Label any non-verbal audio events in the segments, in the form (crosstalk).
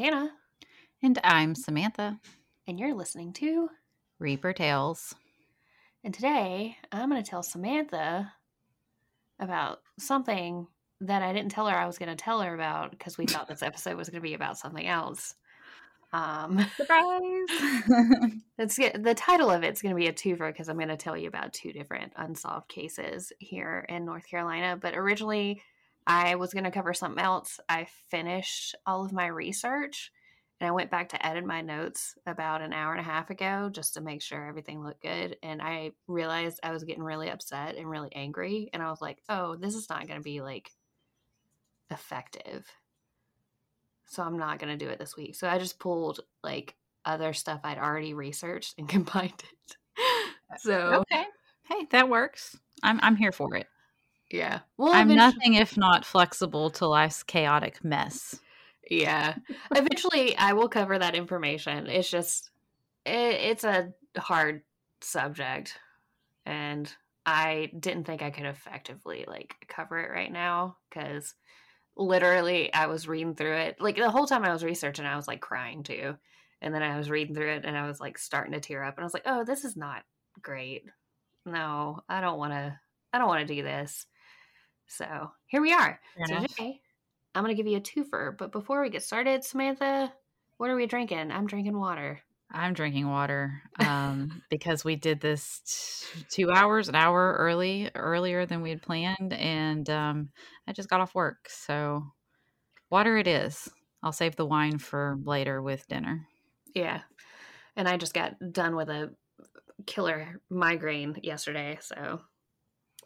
Montana, And I'm Samantha, and you're listening to. Reaper Tales. And today I'm going to tell Samantha about something that I didn't tell her I was going to tell her about because we thought this episode was going to be about something else. Um, (laughs) Surprise! (laughs) it's the title of it's going to be a twofer because I'm going to tell you about two different unsolved cases here in North Carolina. But originally, I was going to cover something else. I finished all of my research and I went back to edit my notes about an hour and a half ago just to make sure everything looked good. And I realized I was getting really upset and really angry. And I was like, oh, this is not going to be like effective. So I'm not going to do it this week. So I just pulled like other stuff I'd already researched and (laughs) combined it. Uh, so okay. Hey, that works. I'm I'm here for it. Yeah, well, I'm nothing if not flexible to life's chaotic mess. Yeah, eventually I will cover that information. It's just it, it's a hard subject, and I didn't think I could effectively like cover it right now because literally I was reading through it like the whole time I was researching, I was like crying too, and then I was reading through it and I was like starting to tear up, and I was like, oh, this is not great. No, I don't want to. I don't want to do this. So here we are. Today, I'm going to give you a twofer. But before we get started, Samantha, what are we drinking? I'm drinking water. I'm drinking water um, (laughs) because we did this t- two hours, an hour early, earlier than we had planned, and um, I just got off work. So, water it is. I'll save the wine for later with dinner. Yeah. And I just got done with a killer migraine yesterday. So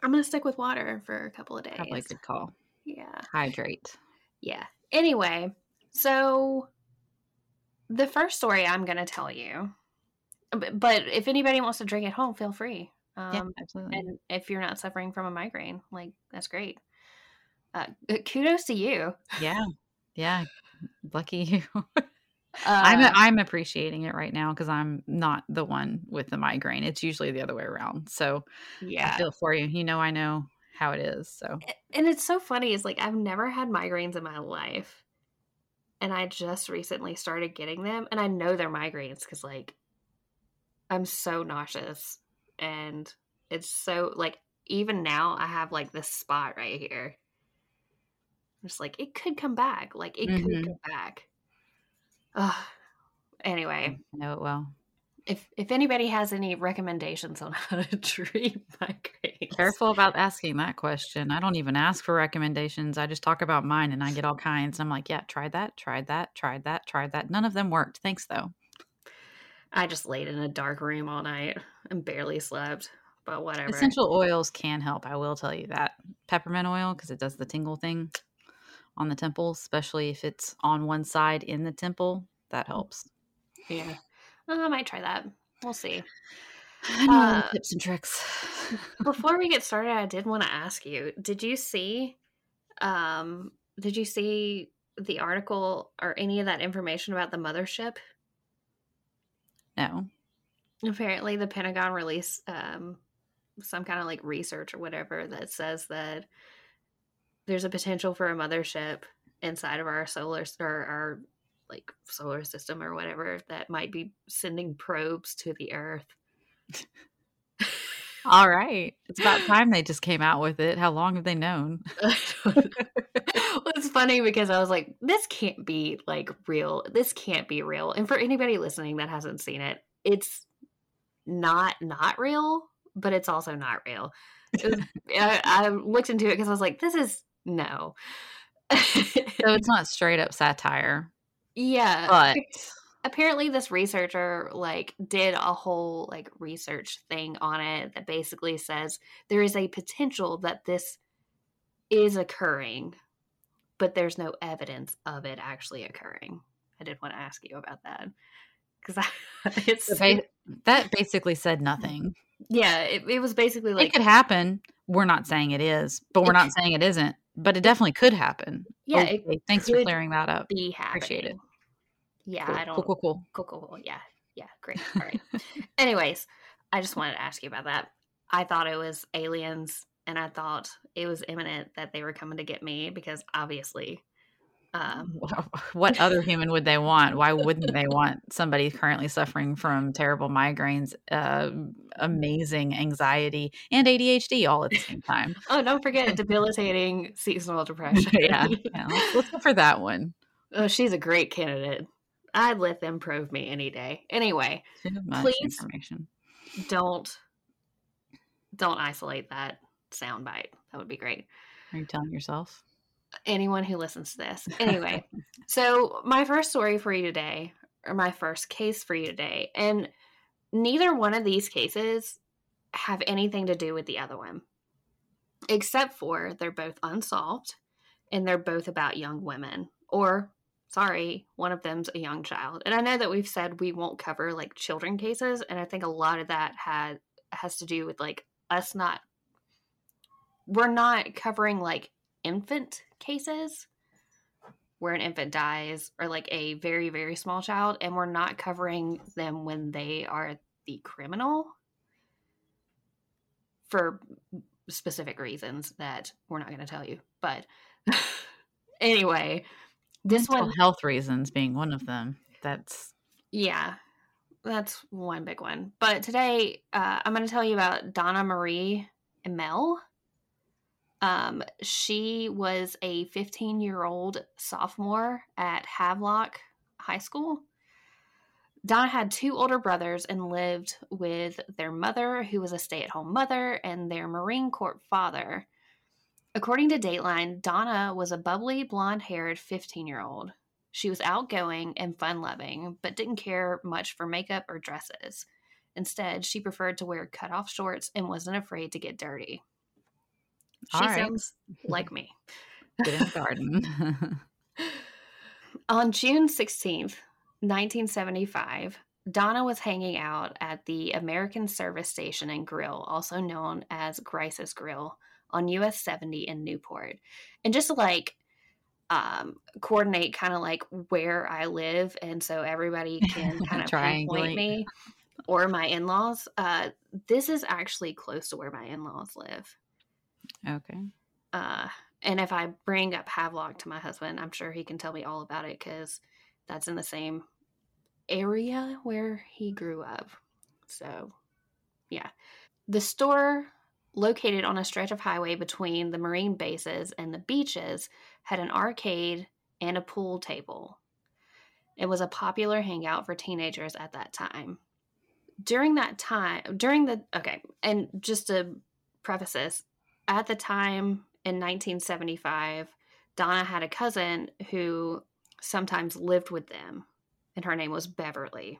I'm going to stick with water for a couple of days. Probably a good call. Yeah. Hydrate. Yeah. Anyway, so the first story I'm going to tell you, but, but if anybody wants to drink at home, feel free. Um, yeah, absolutely. and if you're not suffering from a migraine, like that's great. Uh, kudos to you. Yeah. Yeah. Lucky (laughs) you. Uh, I'm I'm appreciating it right now because I'm not the one with the migraine. It's usually the other way around. So I yeah, feel for you. You know I know how it is. So and it's so funny. It's like I've never had migraines in my life, and I just recently started getting them, and I know they're migraines because like I'm so nauseous, and it's so like even now I have like this spot right here. I'm just like it could come back. Like it could Mhm. come back. Ugh. (sighs) Anyway, I know it well. if if anybody has any recommendations on (laughs) how to treat migraines, Careful about asking that question. I don't even ask for recommendations. I just talk about mine and I get all kinds. I'm like, yeah, tried that, tried that, tried that, tried that. None of them worked. Thanks though. I just laid in a dark room all night and barely slept. But whatever. Essential oils can help. I will tell you that. Peppermint oil, because it does the tingle thing on the temple, especially if it's on one side in the temple. That helps. Yeah. Uh, I might try that. We'll see. (sighs) I know Uh, tips and tricks. (laughs) Before we get started, I did want to ask you, did you see um did you see the article or any of that information about the mothership? no. Apparently the Pentagon released um some kind of like research or whatever that says that there's a potential for a mothership inside of our solar or our like solar system or whatever that might be sending probes to the earth. (laughs) All right. It's about time they just came out with it. How long have they known? (laughs) well, it's funny because I was like, this can't be like real. This can't be real. And for anybody listening that hasn't seen it, it's not not real, but it's also not real. Was- (laughs) I, I looked into it because I was like, this is no. So (laughs) it's not straight up satire, yeah, but apparently this researcher like did a whole like research thing on it that basically says there is a potential that this is occurring but there's no evidence of it actually occurring i did want to ask you about that because (laughs) it's ba- that basically said nothing. yeah it, it was basically like it could happen. We're not saying it is, but we're It not saying it isn't. But it definitely could happen. yeah it Okay, thanks for clearing that up. be happening Appreciate it. yeah Cool, i don't cool, cool, cool. cool, cool, cool. Yeah, yeah, great. All right. Anyways, I just wanted to ask you about that. I thought it was aliens and I thought it was imminent that they were coming to get me because obviously um, (laughs) what other human would they want? Why wouldn't they want somebody currently suffering from terrible migraines, uh, amazing anxiety, and ADHD all at the same time? (laughs) oh, don't forget (laughs) debilitating seasonal depression. yeah, yeah let's, let's, go for that one. Oh, she's a great candidate. I'd let them prove me any day. Anyway, please don't don't isolate that soundbite. That would be great. Are you telling yourself? Anyone who listens to this. Anyway, (laughs) so my first story for you today, or my first case for you today, and neither one of these cases have anything to do with the other one, except for they're both unsolved and they're both about young women, or sorry, one of them's a young child. And I know that we've said we won't cover like children cases, and I think a lot of that had has to do with like us not we're not covering like infant cases where an infant dies or like a very very small child and we're not covering them when they are the criminal for specific reasons that we're not going to tell you but (laughs) anyway this Mental one health reasons being one of them. That's yeah that's one big one. But today uh, i'm going to tell you about donna marie Emmel um, she was a 15 year old sophomore at Havelock High School. Donna had two older brothers and lived with their mother, who was a stay at home mother, and their Marine Corps father. According to Dateline, Donna was a bubbly, blonde haired 15 year old. She was outgoing and fun loving, but didn't care much for makeup or dresses. Instead, she preferred to wear cut off shorts and wasn't afraid to get dirty. She right. sounds like me. Get in the garden. (laughs) On June 16th, 1975, Donna was hanging out at the American Service Station and Grill, also known as Grice's Grill, on US 70 in Newport. And just to like um, coordinate kind of like where I live, and so everybody (laughs) can kind of pinpoint me or my in laws, uh, this is actually close to where my in laws live. Okay. Uh, and if I bring up Havelock to my husband, I'm sure he can tell me all about it because that's in the same area where he grew up. So, yeah. The store, located on a stretch of highway between the marine bases and the beaches, had an arcade and a pool table. It was a popular hangout for teenagers at that time. During that time, during the, okay, and just to preface this, at the time in 1975, Donna had a cousin who sometimes lived with them, and her name was Beverly.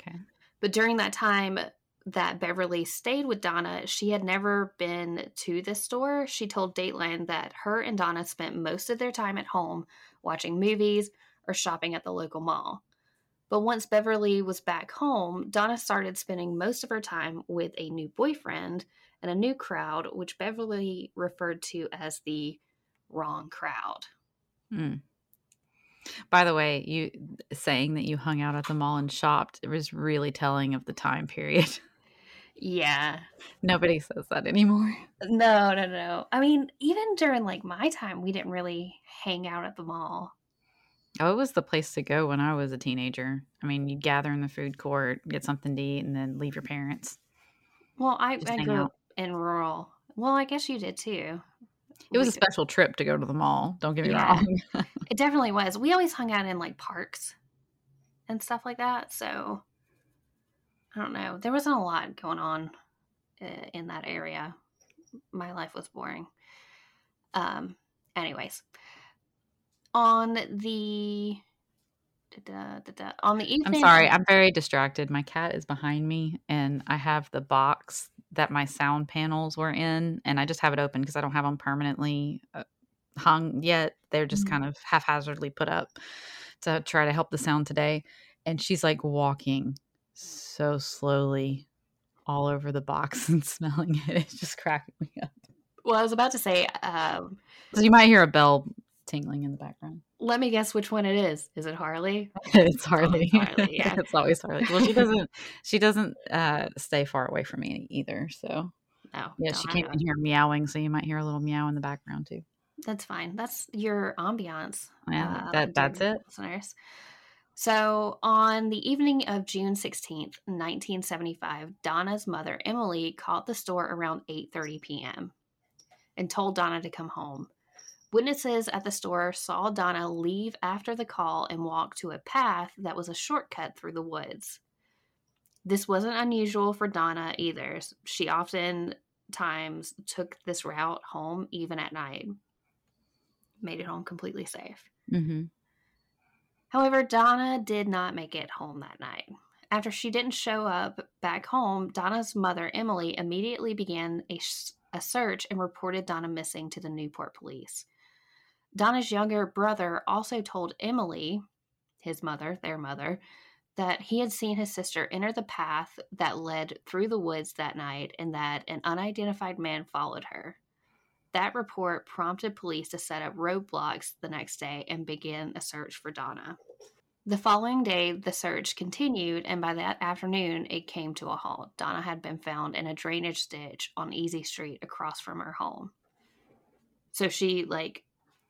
Okay. But during that time that Beverly stayed with Donna, she had never been to the store. She told Dateline that her and Donna spent most of their time at home watching movies or shopping at the local mall. But once Beverly was back home, Donna started spending most of her time with a new boyfriend and a new crowd, which Beverly referred to as the wrong crowd. Hmm. By the way, you saying that you hung out at the mall and shopped it was really telling of the time period. (laughs) Yeah. Nobody says that anymore. No, no, no. I mean, even during like my time, we didn't really hang out at the mall. Oh, it was the place to go when I was a teenager. I mean, you'd gather in the food court, get something to eat, and then leave your parents. Well, I, I grew up in rural. Well, I guess you did too. It was we a special trip to go to the mall. Don't get me yeah, wrong. (laughs) it definitely was. We always hung out in like parks and stuff like that. So I don't know. There wasn't a lot going on uh, in that area. My life was boring. Um. Anyways, on the Da, da, da, on the evening. I'm sorry, I'm very distracted. My cat is behind me, and I have the box that my sound panels were in, and I just have it open because I don't have them permanently uh, hung yet. They're just mm-hmm. kind of haphazardly put up to try to help the sound today. And she's like walking so slowly all over the box (laughs) and smelling it. It's just cracking me up. Well, I was about to say, um, so you might hear a bell tingling in the background. Let me guess which one it is. Is it Harley? (laughs) it's Harley. (laughs) Harley, yeah. it's always Harley. Well, she doesn't. She doesn't uh, stay far away from me either. So No. yeah, she can't even hear meowing, so you might hear a little meow in the background too. That's fine. That's your ambiance. Yeah, uh, that that's it. Listeners. So, on the evening of June 16th, 1975, Donna's mother, Emily, called the store around 8:30 p.m. and told Donna to come home. Witnesses at the store saw Donna leave after the call and walk to a path that was a shortcut through the woods. This wasn't unusual for Donna either. She often times took this route home even at night. Made it home completely safe. Mm-hmm. However, Donna did not make it home that night. After she didn't show up back home, Donna's mother, Emily, immediately began a, a search and reported Donna missing to the Newport police. Donna's younger brother also told Emily, his mother, their mother, that he had seen his sister enter the path that led through the woods that night and that an unidentified man followed her. That report prompted police to set up roadblocks the next day and begin a search for Donna. The following day, the search continued, and by that afternoon, it came to a halt. Donna had been found in a drainage ditch on Easy Street across from her home. So she, like,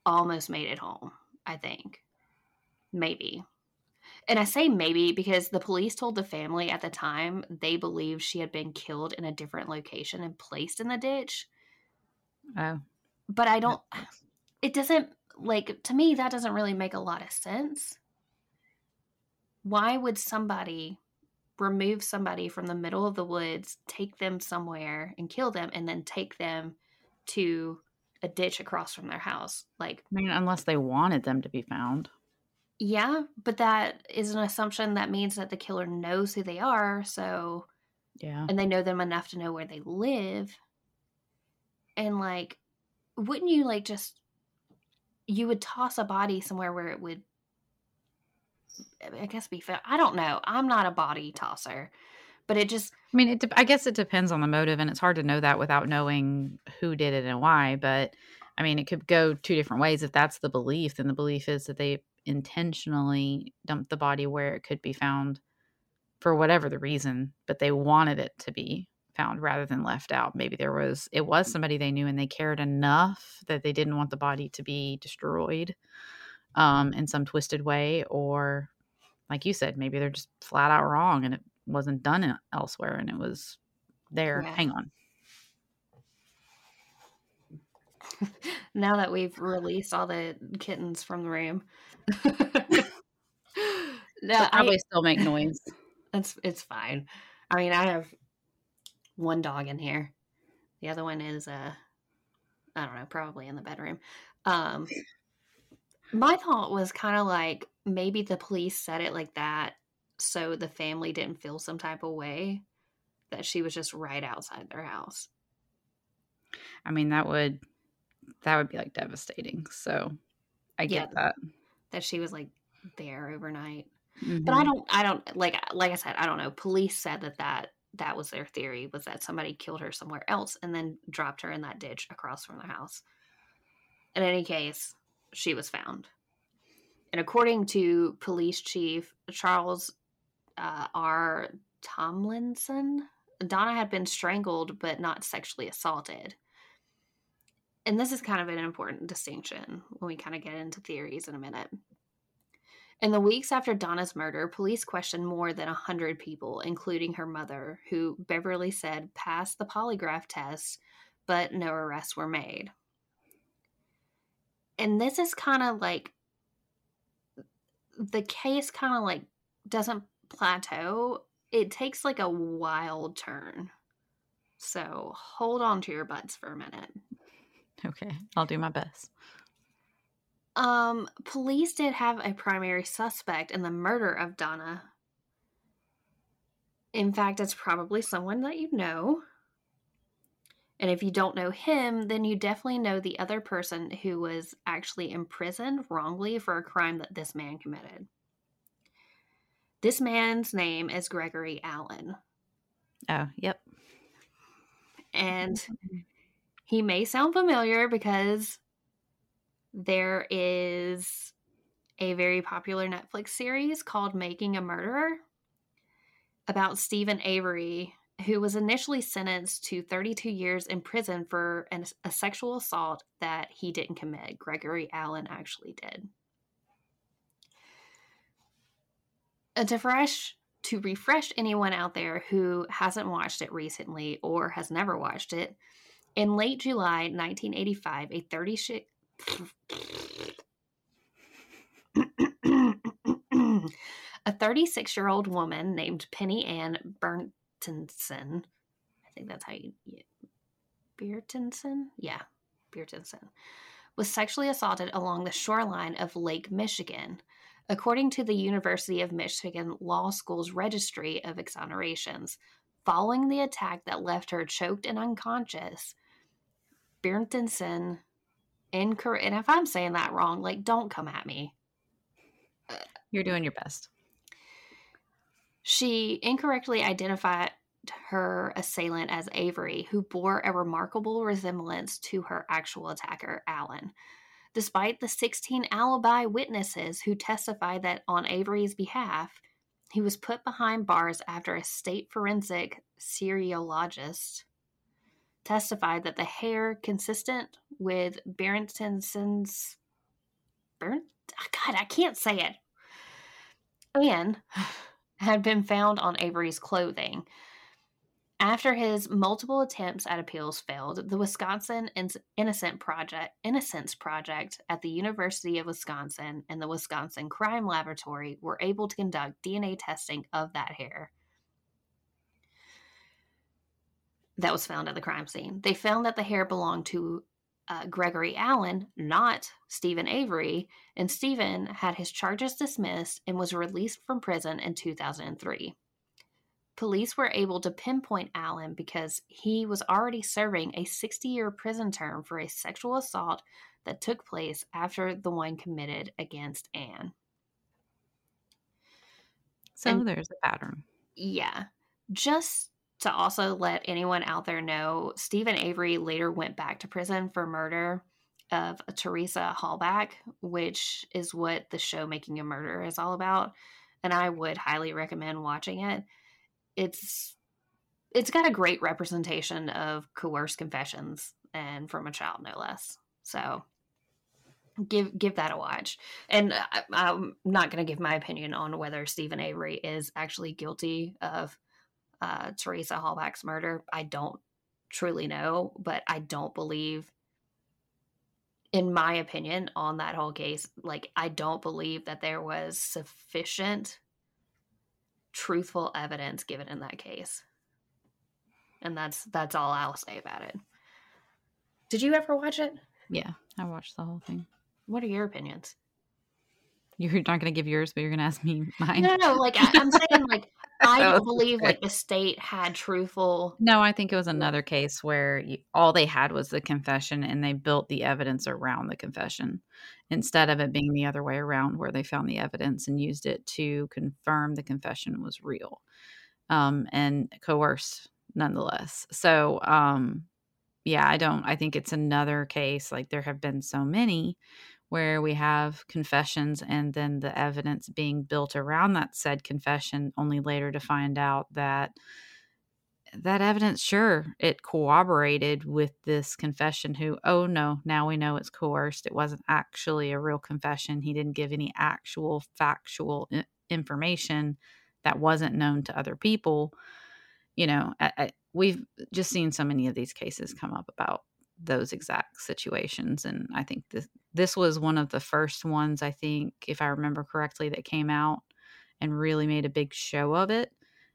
almost made it home, I think. Maybe. And I say maybe because the police told the family at the time they believed she had been killed in a different location and placed in the ditch Oh, but I don't. It doesn't like to me. That doesn't really make a lot of sense. Why would somebody remove somebody from the middle of the woods, take them somewhere, and kill them, and then take them to a ditch across from their house? Like, I mean, unless they wanted them to be found. yeah, but that is an assumption that means that the killer knows who they are. So Yeah. and they know them enough to know where they live. And like, wouldn't you like just you would toss a body somewhere where it would I guess be found. I don't know. I'm not a body tosser. But it just I mean, it. De- I guess it depends on the motive, and it's hard to know that without knowing who did it and why. But I mean, it could go two different ways. If that's the belief, then the belief is that they intentionally dumped the body where it could be found for whatever the reason, but they wanted it to be found rather than left out. Maybe there was it was somebody they knew and they cared enough that they didn't want the body to be destroyed um, in some twisted way, or like you said, maybe they're just flat out wrong and it wasn't done elsewhere and it was there. Yeah. Hang on. (laughs) now that we've released all the kittens from the room. (laughs) no, They'll I, probably still make noise. (laughs) That's it's fine. I mean, I have one dog in here. The other one is uh I don't know, probably in the bedroom. Um my thought was kind of like maybe the police said it like that so the family didn't feel some type of way that she was just right outside their house. I mean, that would that would be like devastating. So I get that. That she was like there overnight. But I Mhm. don't I don't like like I said, I don't know. Police said that that that was their theory was that somebody killed her somewhere else and then dropped her in that ditch across from their house. In any case, she was found. And according to police chief Charles uh, R. Tomlinson, Donna had been strangled but not sexually assaulted. And this is kind of an important distinction when we kind of get into theories in a minute. In the weeks after Donna's murder, police questioned more than 100 people, including her mother, who Beverly said passed the polygraph test, but no arrests were made. And this is kind of like the case kind of like doesn't plateau. It takes like a wild turn. So hold on to your butts for a minute. Okay, I'll do my best. Um, police did have a primary suspect in the murder of Donna. In fact, it's probably someone that you know. And if you don't know him, then you definitely know the other person who was actually imprisoned wrongly for a crime that this man committed. This man's name is Gregory Allen. Oh, yep. And he may sound familiar because there is a very popular Netflix series called Making a Murderer about Steven Avery, who was initially sentenced to 32 years in prison for an, a sexual assault that he didn't commit. Gregory Allen actually did. And to fresh to refresh anyone out there who hasn't watched it recently or has never watched it, in late July 1985, a 30 sh- (coughs) a 36 year old woman named Penny Ann Bjornson, I think that's how you, yeah, Bjornson? Yeah, Bjornson, was sexually assaulted along the shoreline of Lake Michigan, according to the University of Michigan Law School's registry of exonerations. Following the attack that left her choked and unconscious, Bjornson, incorrect, and if I'm saying that wrong, like, don't come at me. You're doing your best. She incorrectly identified her assailant as Avery, who bore a remarkable resemblance to her actual attacker, Allen. Despite the 16 alibi witnesses who testified that on Avery's behalf, he was put behind bars after a state forensic serologist testified that the hair consistent with Bjornson's Burnt? Ah, God, I can't say it. And (sighs) had been found on Avery's clothing. After his multiple attempts at appeals failed, the Wisconsin Innocent Project, Innocence Project at the University of Wisconsin and the Wisconsin Crime Laboratory were able to conduct DNA testing of that hair that was found at the crime scene. They found that the hair belonged to uh, Gregory Allen, not Steven Avery, and Steven had his charges dismissed and was released from prison in 2003. Police were able to pinpoint Allen because he was already serving a 60 year prison term for a sexual assault that took place after the one committed against Anne. So and, there's a pattern. Yeah. Just to also let anyone out there know, Steven Avery later went back to prison for murder of Teresa Halbach, which is what the show Making a Murder is all about. And I would highly recommend watching it. It's it's got a great representation of coerced confessions and from a child no less. So give give that a watch. And I, I'm not going to give my opinion on whether Steven Avery is actually guilty of uh, Teresa Halbach's murder. I don't truly know, but I don't believe, in my opinion, on that whole case, like, I don't believe that there was sufficient truthful evidence given in that case. And that's that's all I'll say about it. Did you ever watch it? Yeah, I watched the whole thing. What are your opinions? You're not going to give yours, but you're going to ask me (laughs) mine. No, no, like I, am saying, like (laughs) I don't believe like the state had truthful. No, I think it was another case where you, all they had was the confession, and they built the evidence around the confession instead of it being the other way around, where they found the evidence and used it to confirm the confession was real um, and coerced nonetheless. So, um, yeah, I don't. I think it's another case. Like there have been so many where we have confessions and then the evidence being built around that said confession, only later to find out that that evidence, sure, it corroborated with this confession. Who, oh no, now we know it's coerced. It wasn't actually a real confession. He didn't give any actual factual information that wasn't known to other people. You know, I, I, we've just seen so many of these cases come up about those exact situations and i think this this was one of the first ones i think if i remember correctly that came out and really made a big show of it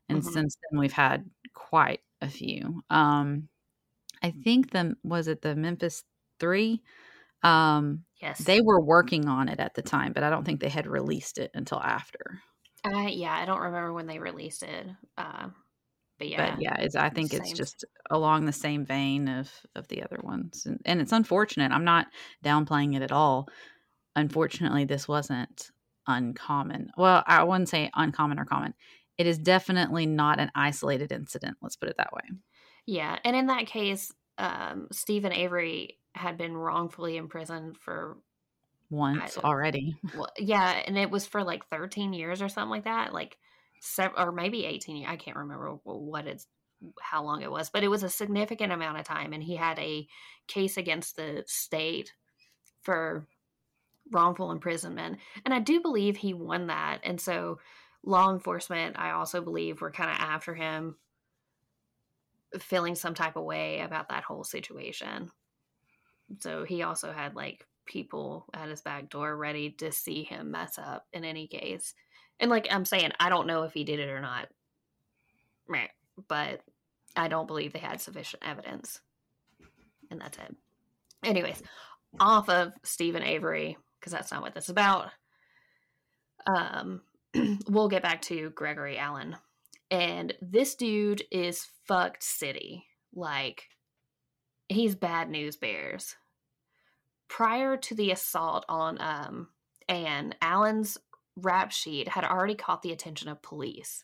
and mm-hmm. since then we've had quite a few um i think the was it the memphis 3 um yes. they were working on it at the time but i don't think they had released it until after. Uh yeah i don't remember when they released it uh but yeah, but yeah, it's, I think it's just along the same vein of of the other ones, and, and it's unfortunate. I'm not downplaying it at all. Unfortunately, this wasn't uncommon. Well, I wouldn't say uncommon or common. It is definitely not an isolated incident. Let's put it that way. Yeah, and in that case, um, Steven Avery had been wrongfully imprisoned for once already. (laughs) Well, yeah, and it was for like 13 years or something like that, like seven or maybe 18 years. I can't remember what it's how long it was, but it was a significant amount of time and he had a case against the state for wrongful imprisonment. And I do believe he won that. And so law enforcement, I also believe, were kind of after him feeling some type of way about that whole situation. So he also had like people at his back door ready to see him mess up in any case. And like I'm saying, I don't know if he did it or not. Right. But I don't believe they had sufficient evidence. And that's it. Anyways, off of Steven Avery, because that's not what this is about. Um, (clears throat) we'll get back to Gregory Allen. And this dude is fucked city. Like, he's bad news bears. Prior to the assault on um, Anne, Allen's rap sheet had already caught the attention of police.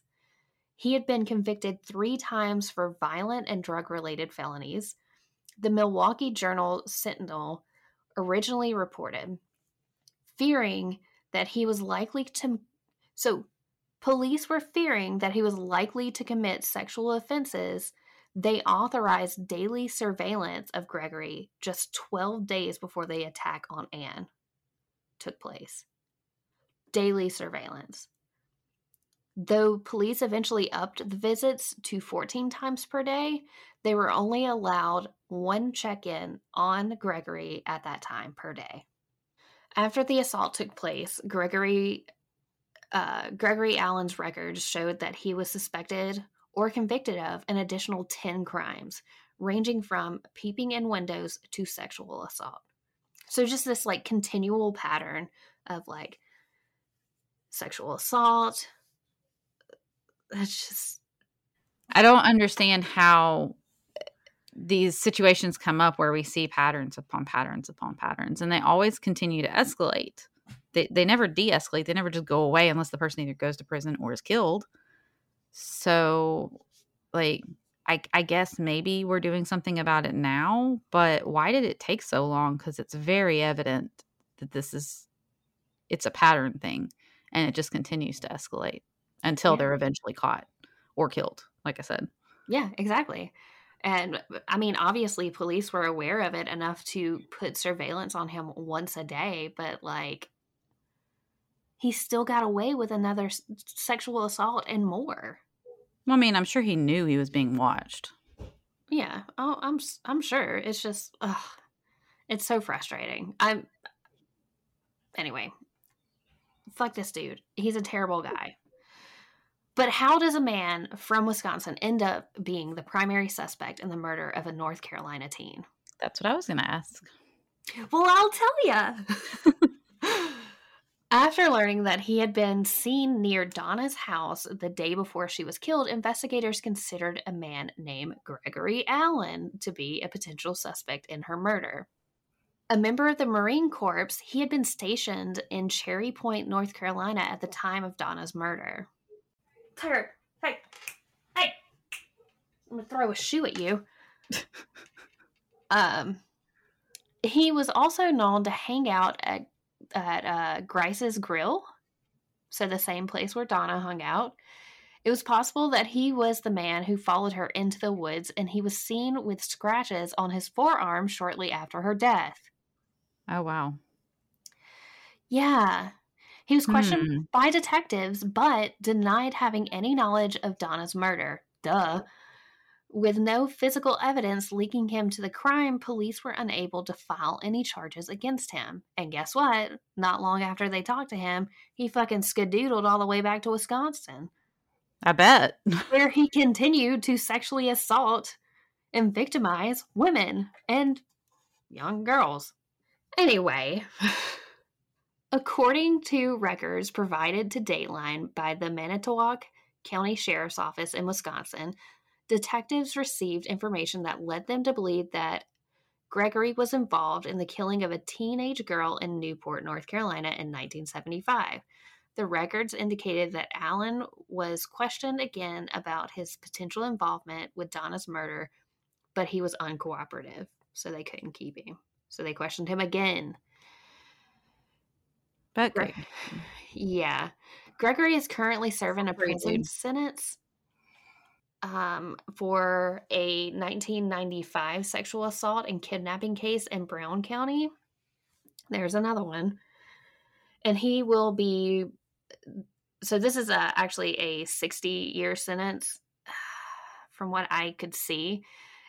He had been convicted three times for violent and drug related felonies. The Milwaukee Journal Sentinel originally reported, fearing that he was likely to. So, police were fearing that he was likely to commit sexual offenses. They authorized daily surveillance of Gregory just 12 days before the attack on Anne took place. Daily surveillance. Though police eventually upped the visits to 14 times per day, they were only allowed one check in on Gregory at that time per day. After the assault took place, Gregory uh, Gregory Allen's records showed that he was suspected or convicted of an additional 10 crimes, ranging from peeping in windows to sexual assault. So, just this like continual pattern of like sexual assault, that's just I don't understand how these situations come up where we see patterns upon patterns upon patterns and they always continue to escalate. They they never de-escalate. They never just go away unless the person either goes to prison or is killed. So like I, I guess maybe we're doing something about it now, but why did it take so long? Because it's very evident that this is it's a pattern thing and it just continues to escalate until yeah. they're eventually caught or killed, like I said. Yeah, exactly. And uh, I mean, obviously, police were aware of it enough to put surveillance on him once a day, but like, he still got away with another sexual assault and more. Well, I mean, I'm sure he knew he was being watched. Yeah, oh, I'm I'm sure. It's just, ugh, it's so frustrating. I'm anyway. Fuck this dude. He's a terrible guy. But how does a man from Wisconsin end up being the primary suspect in the murder of a North Carolina teen? That's what I was going to ask. Well, I'll tell you. (laughs) After learning that he had been seen near Donna's house the day before she was killed, investigators considered a man named Gregory Allen to be a potential suspect in her murder. A member of the Marine Corps, he had been stationed in Cherry Point, North Carolina at the time of Donna's murder. Tyler, hey, hey, I'm gonna throw a shoe at you. (laughs) um, he was also known to hang out at at uh, Grice's Grill, so the same place where Donna hung out. It was possible that he was the man who followed her into the woods, and he was seen with scratches on his forearm shortly after her death. Oh wow! Yeah, he was questioned hmm. by detectives, but denied having any knowledge of Donna's murder. Duh. With no physical evidence linking him to the crime, police were unable to file any charges against him. And guess what? Not long after they talked to him, he fucking skadoodled all the way back to Wisconsin. I bet. (laughs) where he continued to sexually assault and victimize women and young girls. Anyway. According to records provided to Dateline by the Manitowoc County Sheriff's Office in Wisconsin, detectives received information that led them to believe that Gregory was involved in the killing of a teenage girl in Newport, North Carolina in 1975. The records indicated that Allen was questioned again about his potential involvement with Donna's murder, but he was uncooperative, so they couldn't keep him. So they questioned him again. But great. Yeah. Gregory is currently serving a prison sentence um, for a 1995 sexual assault and kidnapping case in Brown County. There's another one. And he will be. So, this is a, actually a 60 year sentence (sighs) from what I could see.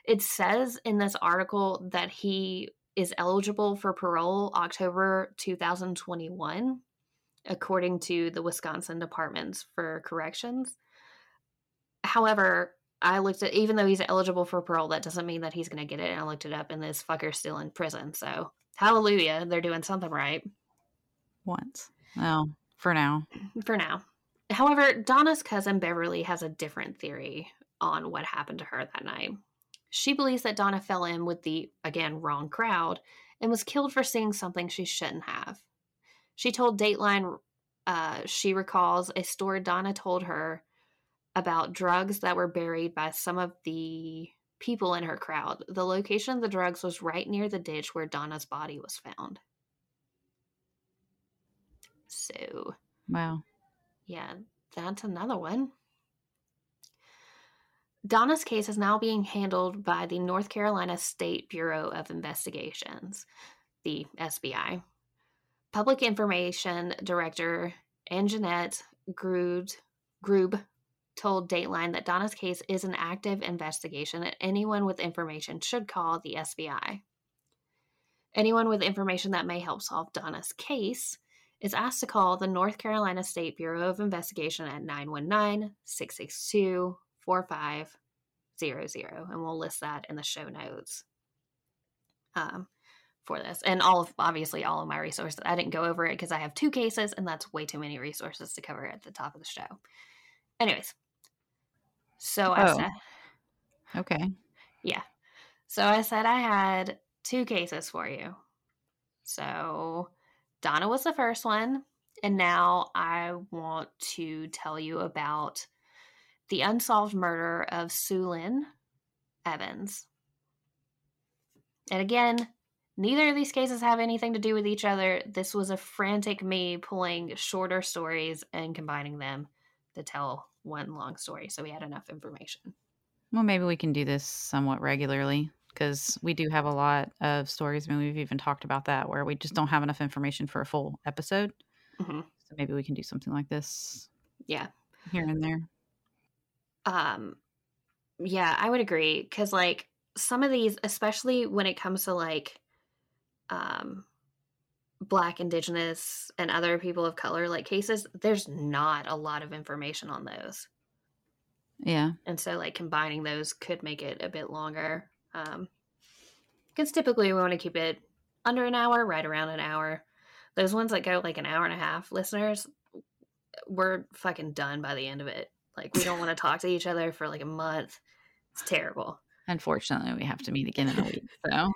It says in this article that he is eligible for parole October 2021 according to the Wisconsin Departments for Corrections. However, I looked at even though he's eligible for parole, that doesn't mean that he's going to get it. And I looked it up, and this fucker's still in prison. So, hallelujah, they're doing something right Once. Well, for now. for now. However, Donna's cousin Beverly has a different theory on what happened to her that night. She believes that Donna fell in with the, again, wrong crowd and was killed for seeing something she shouldn't have. She told Dateline uh, she recalls a story Donna told her about drugs that were buried by some of the people in her crowd. The location of the drugs was right near the ditch where Donna's body was found. So, Wow. yeah, that's another one. Donna's case is now being handled by the North Carolina State Bureau of Investigations, the SBI. Public Information Director Anjanette Grube, Grube told Dateline that Donna's case is an active investigation and anyone with information should call the SBI. Anyone with information that may help solve Donna's case is asked to call the North Carolina State Bureau of Investigation at 919 662 4500. And we'll list that in the show notes um, for this. And all of, obviously, all of my resources. I didn't go over it because I have two cases, and that's way too many resources to cover at the top of the show. Anyways, so I Oh. said, Okay. Yeah. So I said I had two cases for you. So Donna was the first one, and now I want to tell you about the unsolved murder of Suellen Evans. And again, neither of these cases have anything to do with each other. This was a frantic me pulling shorter stories and combining them to tell one long story. So we had enough information. Well, maybe we can do this somewhat regularly because we do have a lot of stories. I mean, we've even talked about that where we just don't have enough information for a full episode. hmm So maybe we can do something like this Yeah. here and there. Um yeah i would agree because like some of these especially when it comes to like um black indigenous and other people of color like cases there's not a lot of information on those. Yeah. and so like combining those could make it a bit longer um because typically we want to keep it under an hour right around an hour. Those ones that go like an hour and a half listeners we're fucking done by the end of it like we don't want to talk to each other for like a month it's terrible Unfortunately, we have to meet again in a week. So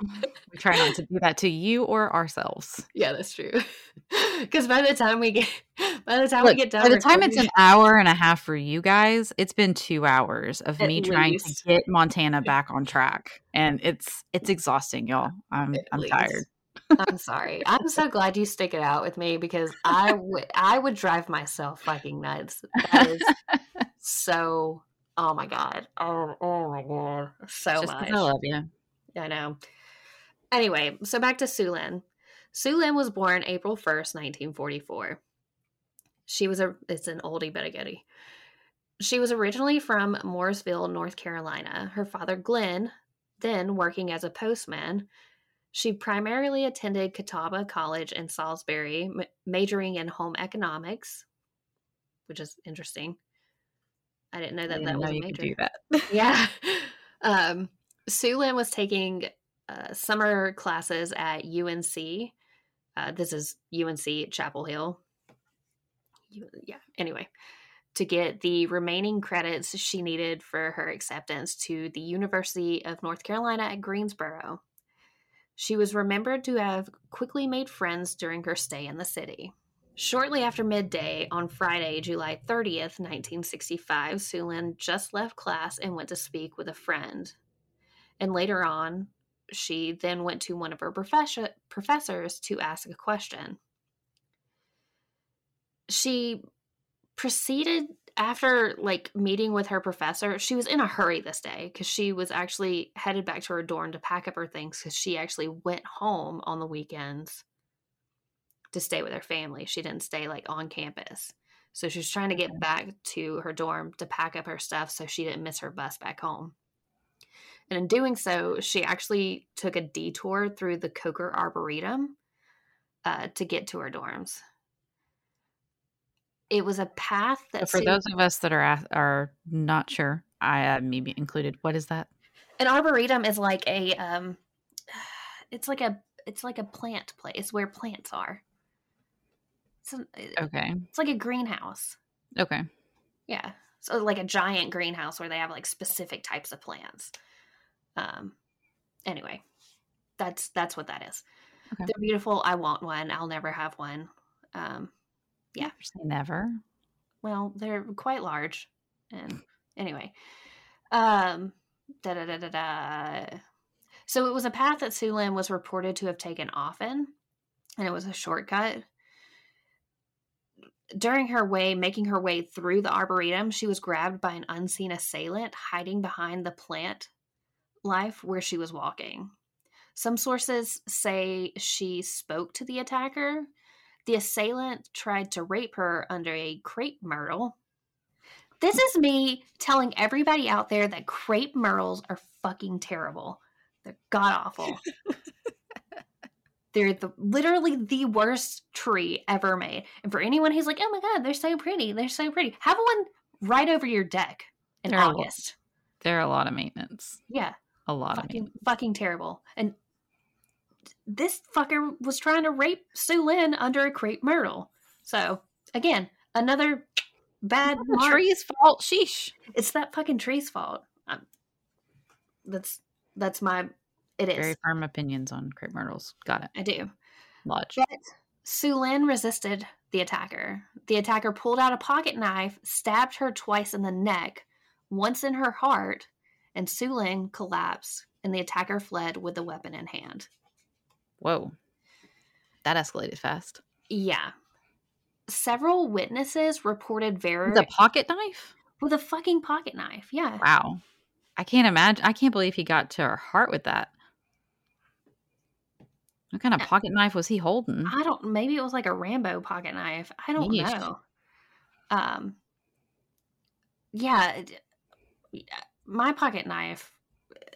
we try not to do that to you or ourselves. yeah that's true (laughs) because by the time we get (laughs) by the time Look, we get done by the time it's an hour and a half for you guys, it's been two hours of me trying to get Montana back on track, and it's it's exhausting, y'all. I'm At I'm least. tired. I'm sorry. I'm so glad you stick it out with me because I would I would drive myself fucking nuts. That is (laughs) so oh my god. Oh oh my god. So Just much. I love you. I know. Anyway, so back to Suellen. Suellen was born April 1st, 1944. She was a it's an oldie but a goodie. She was originally from Mooresville, North Carolina. Her father, Glenn, then working as a postman, she primarily attended Catawba College in Salisbury, m- majoring in home economics, which is interesting. I didn't know that didn't that know was a major that. (laughs) yeah. (laughs) Um, Suellen was taking uh, summer classes at UNC. Uh, this is UNC Chapel Hill. Yeah. Anyway, to get the remaining credits she needed for her acceptance to the University of North Carolina at Greensboro. She was remembered to have quickly made friends during her stay in the city. Shortly after midday on Friday, July 30th, 1965, Suellen just left class and went to speak with a friend. And later on, she then went to one of her professor- professors to ask a question. she proceeded after like meeting with her professor she was in a hurry this day because she was actually headed back to her dorm to pack up her things because she actually went home on the weekends to stay with her family. She didn't stay like on campus. So she was trying to get back to her dorm to pack up her stuff so she didn't miss her bus back home. And in doing so she actually took a detour through the coker arboretum uh, to get to her dorms it was a path So that for those of us that are are not sure, I uh, maybe included. What is that? an arboretum is like a um (sighs) it's like a it's like a plant place where plants are it's, an, Okay. it's like a greenhouse Okay. yeah so like a giant greenhouse where they have like specific types of plants um anyway that's that's what that is Okay. they're beautiful i want one i'll never have one um Yeah. Never well they're quite large and anyway um da da da da da. So it was a path that Sue was reported to have taken often and it was a shortcut. During her way making her way through the arboretum she was grabbed by an unseen assailant hiding behind the plant life where she was walking. Some sources say she spoke to the attacker the assailant tried to rape her under a crepe myrtle. This is me telling everybody out there that crepe myrtles are fucking terrible. They're god awful. (laughs) they're the literally the worst tree ever made. And for anyone who's like, "Oh my god, they're so pretty. They're so pretty." Have one right over your deck in They're a August. They're a lot of maintenance. Yeah, A lot of maintenance. fucking terrible. And this fucker was trying to rape Suellen under a crepe myrtle. So again, another bad mark. tree's fault. Sheesh. It's that fucking tree's fault. Um, that's that's my. It is. Very firm opinions on crepe myrtles. Got it. I do. Lodge. But Suellen resisted the attacker. The attacker pulled out a pocket knife, stabbed her twice in the neck, once in her heart, and Suellen collapsed. And the attacker fled with the weapon in hand. Whoa. That escalated fast. Yeah. Several witnesses reported very With a pocket knife? with a fucking pocket knife. Yeah. Wow. I can't imagine. I can't believe he got to her heart with that. What kind of Uh, pocket knife was he holding? I don't maybe it was like a Rambo pocket knife. I don't Yeesh. know. Um yeah, my pocket knife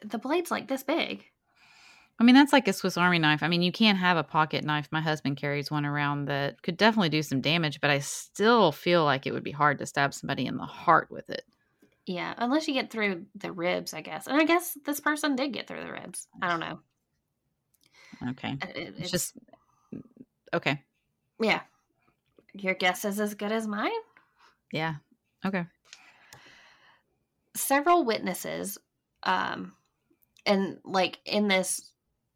the blade's like this big. I mean, that's like a Swiss Army knife. I mean, you can't have a pocket knife. My husband carries one around that could definitely do some damage, but I still feel like it would be hard to stab somebody in the heart with it. Yeah, unless you get through the ribs, I guess. And I guess this person did get through the ribs. I don't know. Okay. It- it- It's just okay. yeah. Your guess is as good as mine. Yeah. Okay. several witnesses um and like in this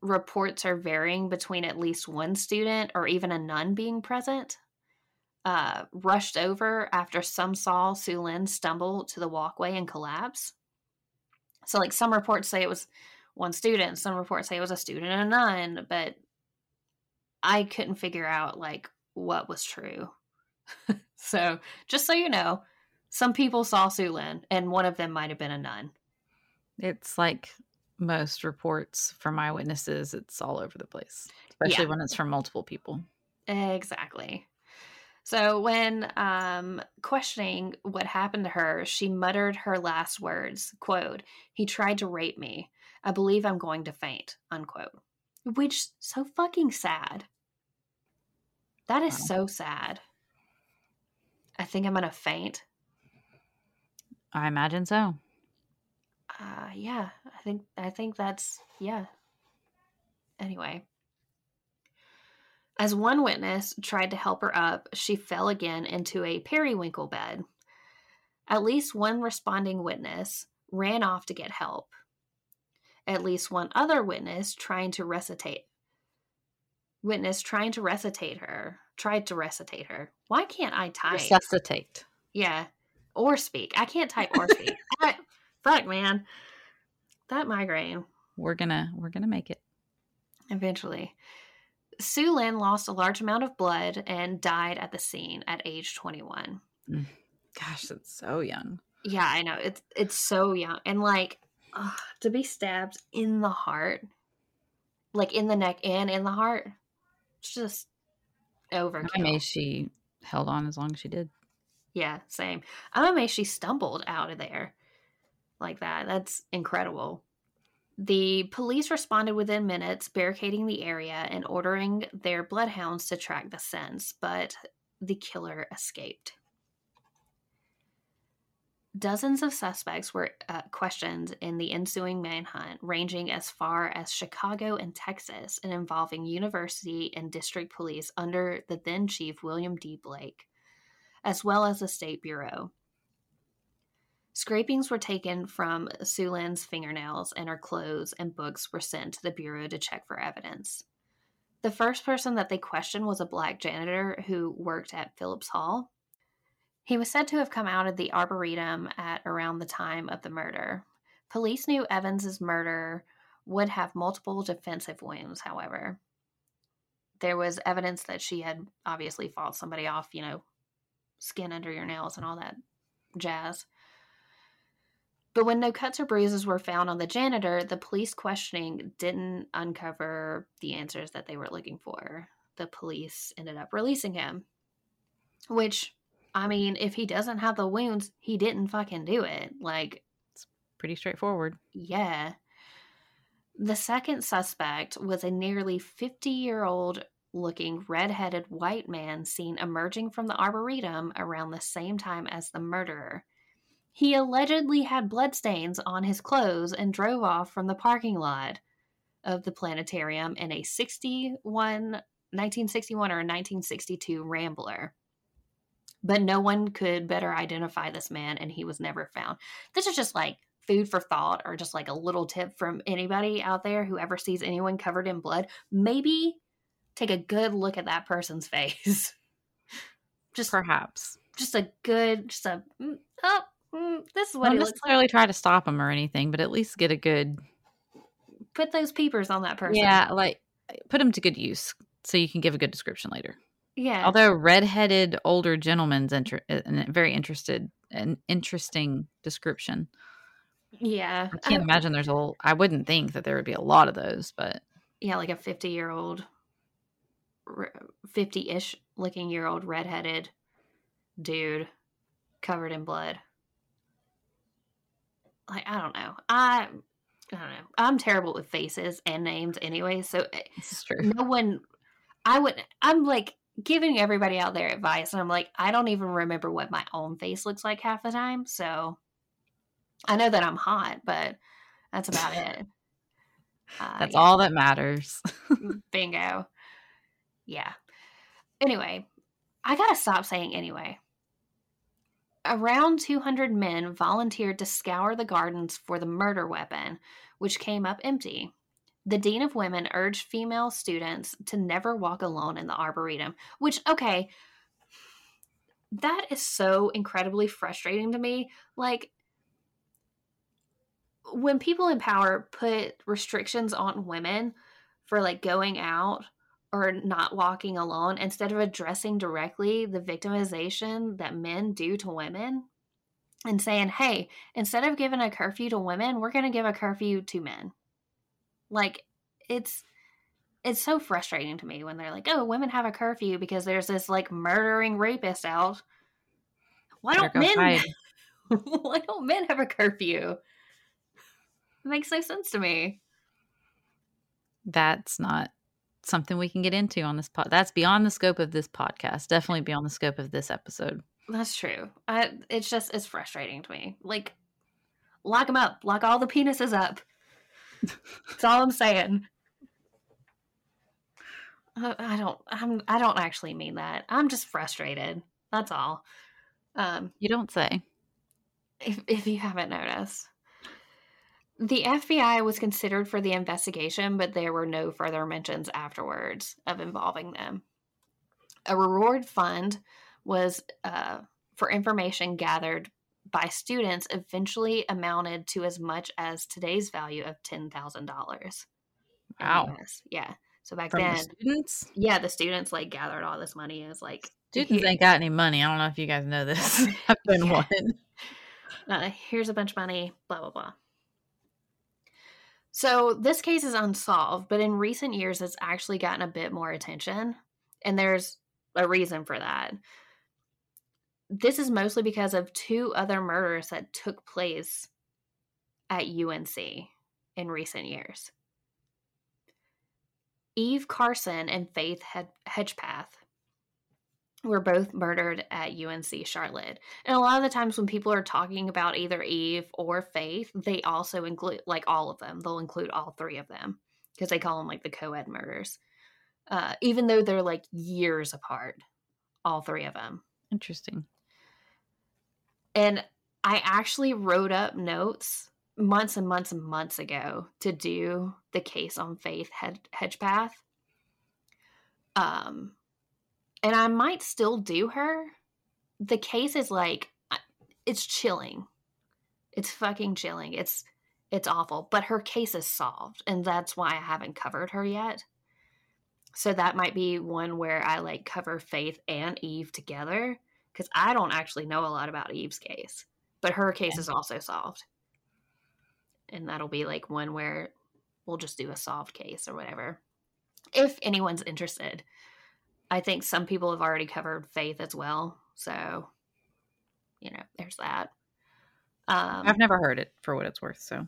reports are varying between at least one student or even a nun being present uh rushed over after some saw Suellen stumble to the walkway and collapse so like some reports say it was one student some reports say it was a student and a nun but i couldn't figure out like what was true (laughs) so just so you know some people saw Suellen, and one of them might have been a nun. It's like most reports from eyewitnesses, it's all over the place, especially Yeah. when it's from multiple people. Exactly. So when um, questioning what happened to her, she muttered her last words, quote, he tried to rape me. I believe I'm going to faint, unquote. Which so fucking sad. That is Wow. so sad. I think I'm gonna faint. I imagine so. Yeah, I think I think that's yeah. Anyway. As one witness tried to help her up, she fell again into a periwinkle bed. At least one responding witness ran off to get help. At least one other witness trying to recitate witness trying to recitate her tried to recitate her. Why can't I type? Resuscitate. Yeah. Or speak. I can't type or speak. (laughs) I, fuck, man. That migraine, We're gonna we're gonna make it. eventually. Suellen lost a large amount of blood and died at the scene at age 21. Mm. Gosh, that's so young. Yeah, I know. It's it's so young. And like ugh, to be stabbed in the heart, like in the neck and in the heart, it's just overkill. I'm amazed she held on as long as she did. Yeah, same. I'm amazed she stumbled out of there like that. That's incredible. The police responded within minutes, barricading the area and ordering their bloodhounds to track the scents, but the killer escaped. Dozens of suspects were uh, questioned in the ensuing manhunt, ranging as far as Chicago and Texas, and involving university and district police under the then chief William D. Blake, as well as the State Bureau. Scrapings were taken from Suellen's fingernails, and her clothes and books were sent to the Bureau to check for evidence. The first person that they questioned was a black janitor who worked at Phillips Hall. He was said to have come out of the Arboretum at around the time of the murder. Police knew Evans's murder would have multiple defensive wounds, however. There was evidence that she had obviously fought somebody off, you know, skin under your nails and all that jazz. But when no cuts or bruises were found on the janitor, the police questioning didn't uncover the answers that they were looking for. The police ended up releasing him. Which, I mean, if he doesn't have the wounds, he didn't fucking do it. Like, it's Pretty straightforward. yeah. The second suspect was a nearly 50 year old looking red-headed white man seen emerging from the arboretum around the same time as the murderer. He allegedly had bloodstains on his clothes and drove off from the parking lot of the planetarium in a 61 1961 or a 1962 Rambler. But no one could better identify this man and he was never found. This is just like food for thought or just like a little tip from anybody out there who ever sees anyone covered in blood. Maybe take a good look at that person's (laughs) face. just Perhaps. just a good just a mm, oh mm, this is what he looks like. necessarily try to stop him or anything, but at least get a good Put those peepers on that person. yeah, like put him to good use so you can give a good description later. yeah. Although redheaded older gentleman's inter- a very interested an interesting description. yeah. I can't Uh, imagine there's a I wouldn't think that there would be a lot of those, but yeah, like a 50 year old, 50 ish looking year old redheaded dude covered in blood. Like, I don't know. I. I don't know. I'm terrible with faces and names anyway, so eh, is true. no one. I would. I'm like giving everybody out their advice, and I'm like, I don't even remember what my own face looks like half the time. So I know that I'm hot, but that's about it. (laughs) Uh, That's yeah. all that matters. (laughs) Bingo. Yeah. Anyway, I gotta stop saying anyway. Around 200 men volunteered to scour the gardens for the murder weapon, which came up empty. The Dean of Women urged female students to never walk alone in the Arboretum, which, okay, that is so incredibly frustrating to me. Like, when people in power put restrictions on women for like going out or not walking alone instead of addressing directly the victimization that men do to women and saying, hey, instead of giving a curfew to women, we're going to give a curfew to men. Like, it's. It's so frustrating to me when they're like, "Oh, women have a curfew because there's this like murdering rapist out." Why don't men? (laughs) why don't men have a curfew? It makes no sense to me. That's not something we can get into on this pod. That's beyond the scope of this podcast. Definitely beyond the scope of this episode. That's true. I, it's just it's frustrating to me. Like, lock them up. Lock all the penises up. That's all I'm saying. I, I don't. I'm. I don't actually mean that. I'm just frustrated. That's all. Um, You don't say. if, if you haven't noticed. The FBI was considered for the investigation, but there were no further mentions afterwards of involving them. A reward fund was uh, for information gathered by students eventually amounted to as much as today's value of $10,000. Wow. Yeah. So back From then, the students? yeah, the students like gathered all this money as like Students ain't got any money. I don't know if you guys know this. (laughs) I've been (laughs) Yeah. one. uh, here's a bunch of money, blah, blah, blah. So this case is unsolved, but in recent years, it's actually gotten a bit more attention. And there's a reason for that. This is mostly because of two other murders that took place at UNC in recent years. Eve Carson and Faith Hed- Hedgepeth were both murdered at UNC Charlotte. And a lot of the times when people are talking about either Eve or Faith, they also include like all of them. They'll include all three of them because they call them like the co-ed murders. Uh, even though they're like years apart, all three of them. Interesting. And I actually wrote up notes months and months and months ago to do the case on Faith Hed- Hedgepeth. Um, and I might still do her. The case is like it's chilling. It's fucking chilling. It's it's awful, but her case is solved, and that's why I haven't covered her yet. So that might be one where I like cover Faith and Eve together because I don't actually know a lot about Eve's case, but her case is also solved. And that'll be like one where we'll just do a solved case or whatever. If anyone's interested. I think some people have already covered Faith as well. So, you know, there's that. Um, I've never heard it for what it's worth. So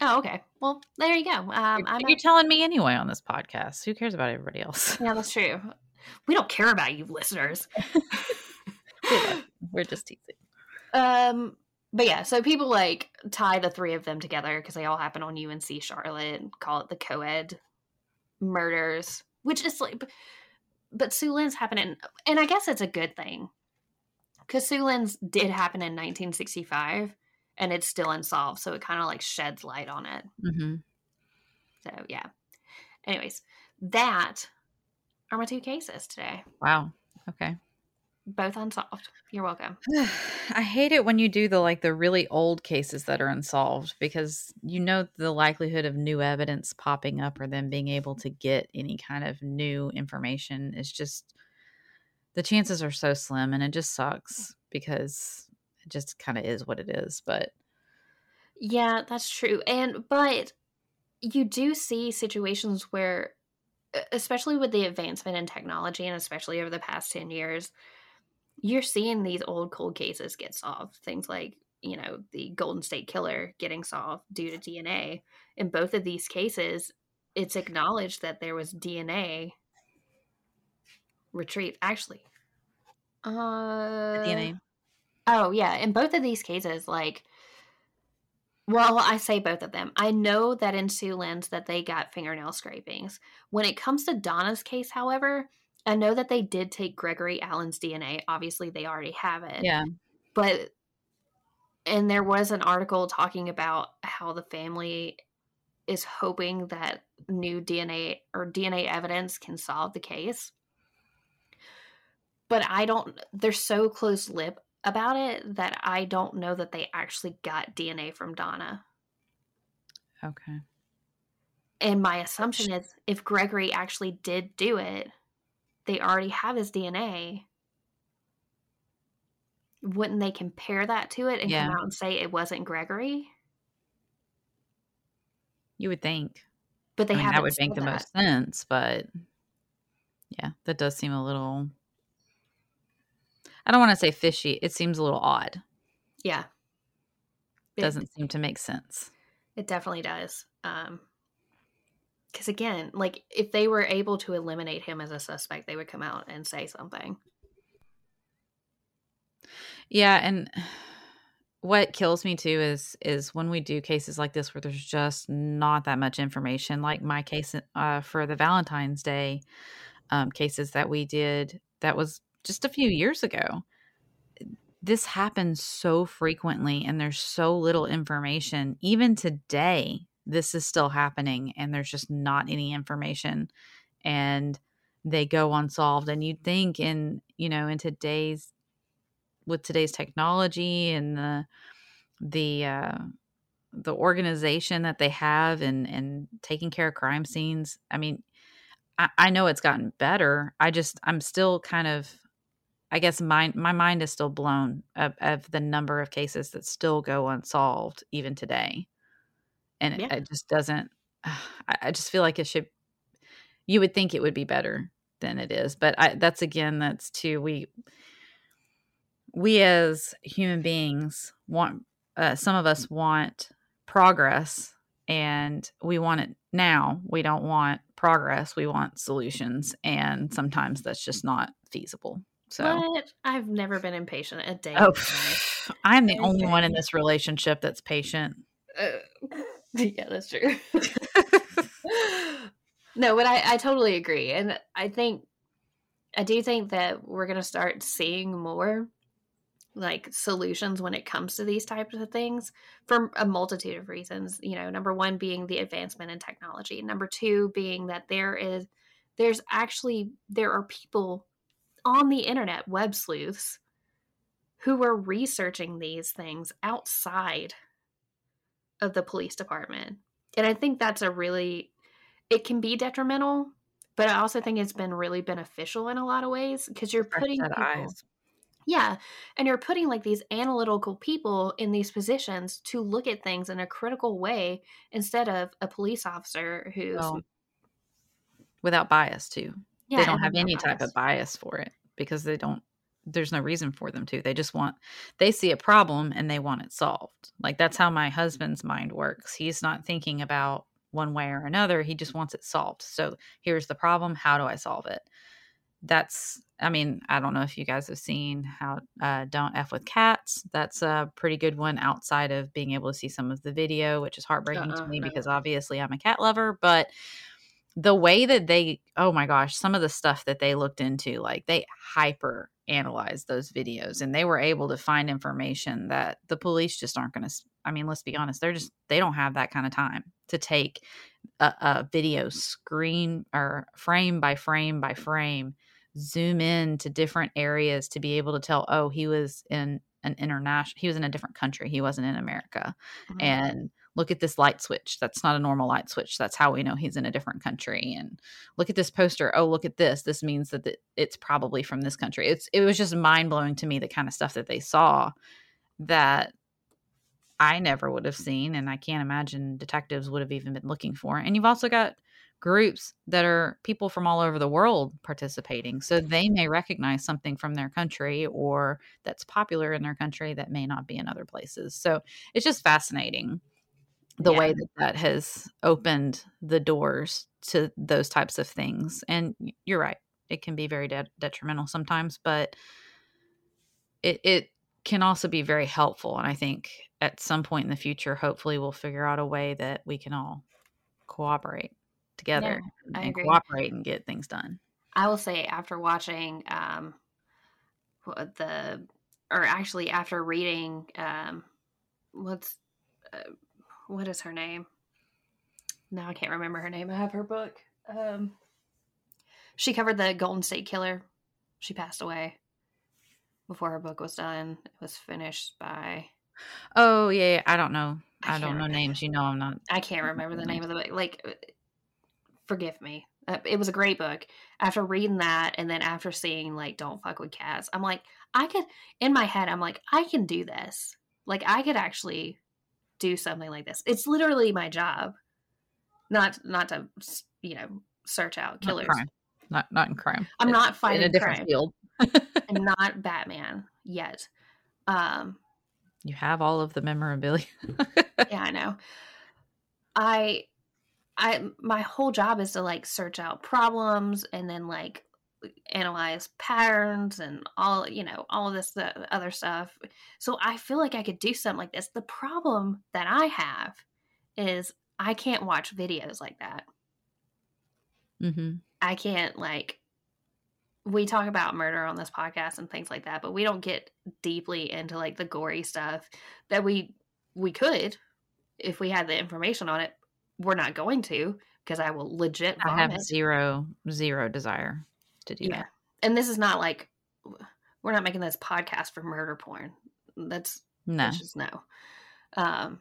oh, okay. Well, there you go. Um, you're, I'm you're telling me anyway on this podcast. Who cares about everybody else? yeah, that's true. We don't care about you listeners. (laughs) We're just teasing. Um, but yeah, so people like tie the three of them together because they all happen on UNC Charlotte, and call it the co-ed murders, which is like, but, Suellen's happening, and I guess it's a good thing because Suellen's did happen in 1965, and it's still unsolved, so it kind of like sheds light on it. Mm-hmm. So yeah. Anyways, that are my two cases today, Wow. Okay. Both unsolved. You're welcome. (sighs) I hate it when you do the like the really old cases that are unsolved because you know the likelihood of new evidence popping up or them being able to get any kind of new information is just the chances are so slim and it just sucks because it just kind of is what it is. But Yeah, that's true. And but you do see situations where especially with the advancement in technology and especially over the past 10 years, you're seeing these old cold cases get solved. Things like, you know, the Golden State Killer getting solved due to DNA. In both of these cases, it's acknowledged that there was DNA retrieved. Actually, uh, the DNA. Oh yeah, in both of these cases, like, well, I say both of them. I know that in Suellen's that they got fingernail scrapings. When it comes to Donna's case, however, I know that they did take Gregory Allen's DNA. Obviously, they already have it. Yeah. But and there was an article talking about how the family is hoping that new DNA or DNA evidence can solve the case. But I don't they're so close lip about it that I don't know that they actually got DNA from Donna. Okay. And my assumption is if Gregory actually did do it, they already have his DNA. Wouldn't they compare that to it and Yeah. come out and say it wasn't Gregory? You would think. But they I mean, haven't that would make the that. most sense, but yeah, that does seem a little. I don't want to say fishy. It seems a little odd. Yeah. It, Doesn't seem to make sense. it definitely does. Um because again, like if they were able to eliminate him as a suspect, they would come out and say something. Yeah, and what kills me too is is when we do cases like this where there's just not that much information. Like my case uh, for the Valentine's Day um, cases that we did, that was just a few years ago. This happens so frequently, and there's so little information. Even today, this is still happening, and there's just not any information, and they go unsolved. And you'd think in you know in today's with today's technology and the the uh, the organization that they have and and taking care of crime scenes. I mean, I, I know it's gotten better. I just I'm still kind of I guess my my mind is still blown of, of the number of cases that still go unsolved even today, and Yeah. it, it just doesn't. (sighs) I, I just feel like it should. You would think it would be better than it is, but I, that's again that's too we we as human beings want uh, some of us want progress and we want it now we don't want progress we want solutions and sometimes that's just not feasible so What? I've never been impatient a day. oh in my life. (sighs) i'm the only one in this relationship that's patient Uh, (laughs) yeah, that's true. (laughs) no, but I, I totally agree. And I think, I do think that we're going to start seeing more like solutions when it comes to these types of things for a multitude of reasons. You know, number one being the advancement in technology, number two being that there is, there's actually, there are people on the internet, web sleuths, who are researching these things outside of the police department. And I think that's a really it can be detrimental, but I also think it's been really beneficial in a lot of ways because you're putting people, eyes. yeah, and you're putting like these analytical people in these positions to look at things in a critical way instead of a police officer who's Well, without bias too yeah, they don't have any type of bias for it because they don't there's no reason for them to. They just want they see a problem and they want it solved. Like that's how my husband's mind works. He's not thinking about one way or another. He just wants it solved. So here's the problem. How do i solve it? That's i mean i don't know if you guys have seen how uh, don't f with cats. That's a pretty good one outside of being able to see some of the video which is heartbreaking Uh-uh, to me because obviously i'm a cat lover but the way that they oh my gosh some of the stuff that they looked into like they hyper analyzed those videos and they were able to find information that the police just aren't going to i mean let's be honest they're just they don't have that kind of time to take a, a video screen or frame by frame by frame zoom in to different areas to be able to tell oh he was in an international he was in a different country he wasn't in america Mhm. and look at this light switch. That's not a normal light switch. That's how we know he's in a different country. And look at this poster. Oh look at this. This means that it's probably from this country. It's it was just mind-blowing to me the kind of stuff that they saw that i never would have seen and i can't imagine detectives would have even been looking for. And you've also got groups that are people from all over the world participating. So they may recognize something from their country or that's popular in their country that may not be in other places. So it's just fascinating the Yeah. way that that has opened the doors to those types of things and you're right it can be very de- detrimental sometimes but it it can also be very helpful and i think at some point in the future hopefully we'll figure out a way that we can all cooperate together I and cooperate and get things done I will say after watching um the or actually after reading um what's uh, what is her name? No, I can't remember her name. I have her book. Um she covered the Golden State Killer. She passed away before her book was done. It was finished by oh yeah, yeah, i don't know I i, don't know remember. names you know i'm not I can't remember the the name of the book. Like, uh, forgive me. Uh, it was a great book. After reading that, and then after seeing like "Don't Fuck with Cats," I'm like, I could. In my head, I'm like, I can do this. Like, I could actually do something like this. It's literally my job. Not, not to you know search out not killers. crime not not in crime I'm It- not fighting in a different crime. field I'm not Batman yet. Um, you have all of the memorabilia yeah i know i i my whole job is to like search out problems and then like analyze patterns and all you know all of this other stuff. So i feel like i could do something like this. The problem that i have is i can't watch videos like that. Mm-hmm. i can't like we talk about murder on this podcast and things like that but we don't get deeply into like the gory stuff that we we could if we had the information on it. We're not going to because i will legit I have zero zero desire to do yeah. that. and this is not like we're not making this podcast for murder porn. That's No, that's just no. Um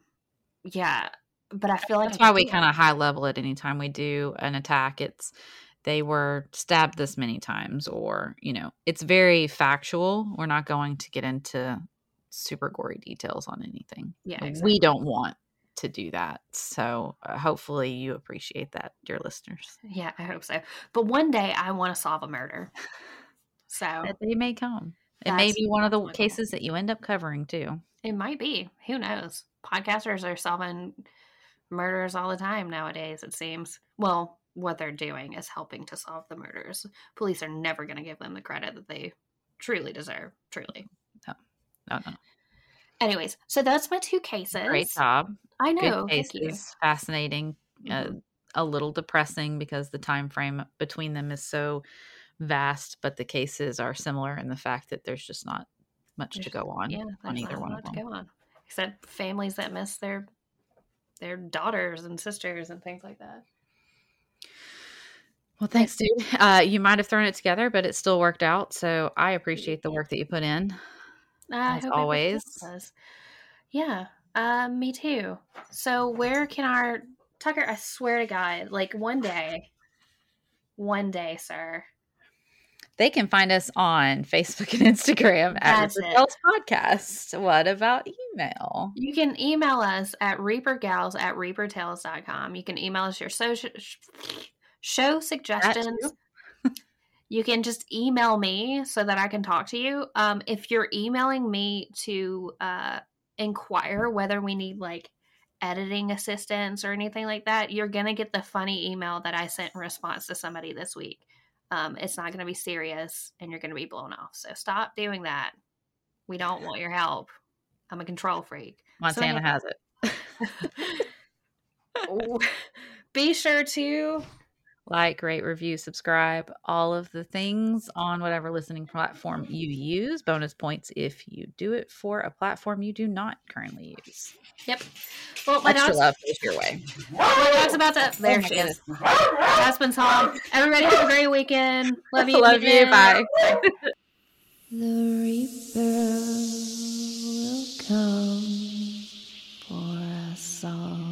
yeah but i feel like that's why we kind of high level it anytime we do an attack. It's they were stabbed this many times or you know it's very factual. We're not going to get into super gory details on anything. Yeah, we don't want to do that so uh, hopefully you appreciate that dear listeners Yeah, I hope so. But one day I want to solve a murder. So that they may come it may be one of the that's my goal. cases that you end up covering too it might be. Who knows? Podcasters are solving murders all the time nowadays, it seems. Well, what they're doing is helping to solve the murders. Police are never going to give them the credit that they truly deserve. Truly. no no Anyways, so that's my two cases. great job I good know. You. cases fascinating uh, Mhm. a little depressing because the time frame between them is so vast but the cases are similar in the fact that there's just not much to go on Yeah, on either one of them to go on. Except families that miss their their daughters and sisters and things like that. well thanks dude uh, you might have thrown it together but it still worked out so i appreciate the work that you put in As always. Yeah, uh, me too. So where can our Tucker? I swear to God, like one day, one day, sir. they can find us on facebook and instagram at. Tales podcast what about email You can email us at reapergals at reapertales.com. You can email us your social show suggestions. You can just email me so that I can talk to you. Um, if you're emailing me to uh, inquire whether we need like editing assistance or anything like that, you're gonna get the funny email that I sent in response to somebody this week. Um, it's not gonna be serious, and you're gonna be blown off. So stop doing that. We don't want your help. I'm a control freak. montana yeah. has it (laughs) Be sure to like, rate, review, subscribe, all of the things on whatever listening platform you use. Bonus points if you do it for a platform you do not currently use. Yep. Well, my Extra dog's, love your way. My dog's about to. Oh there oh she is. Aspen's home. Everybody have a great weekend. Love you. Love you. Bye. the Reaper will come for us all.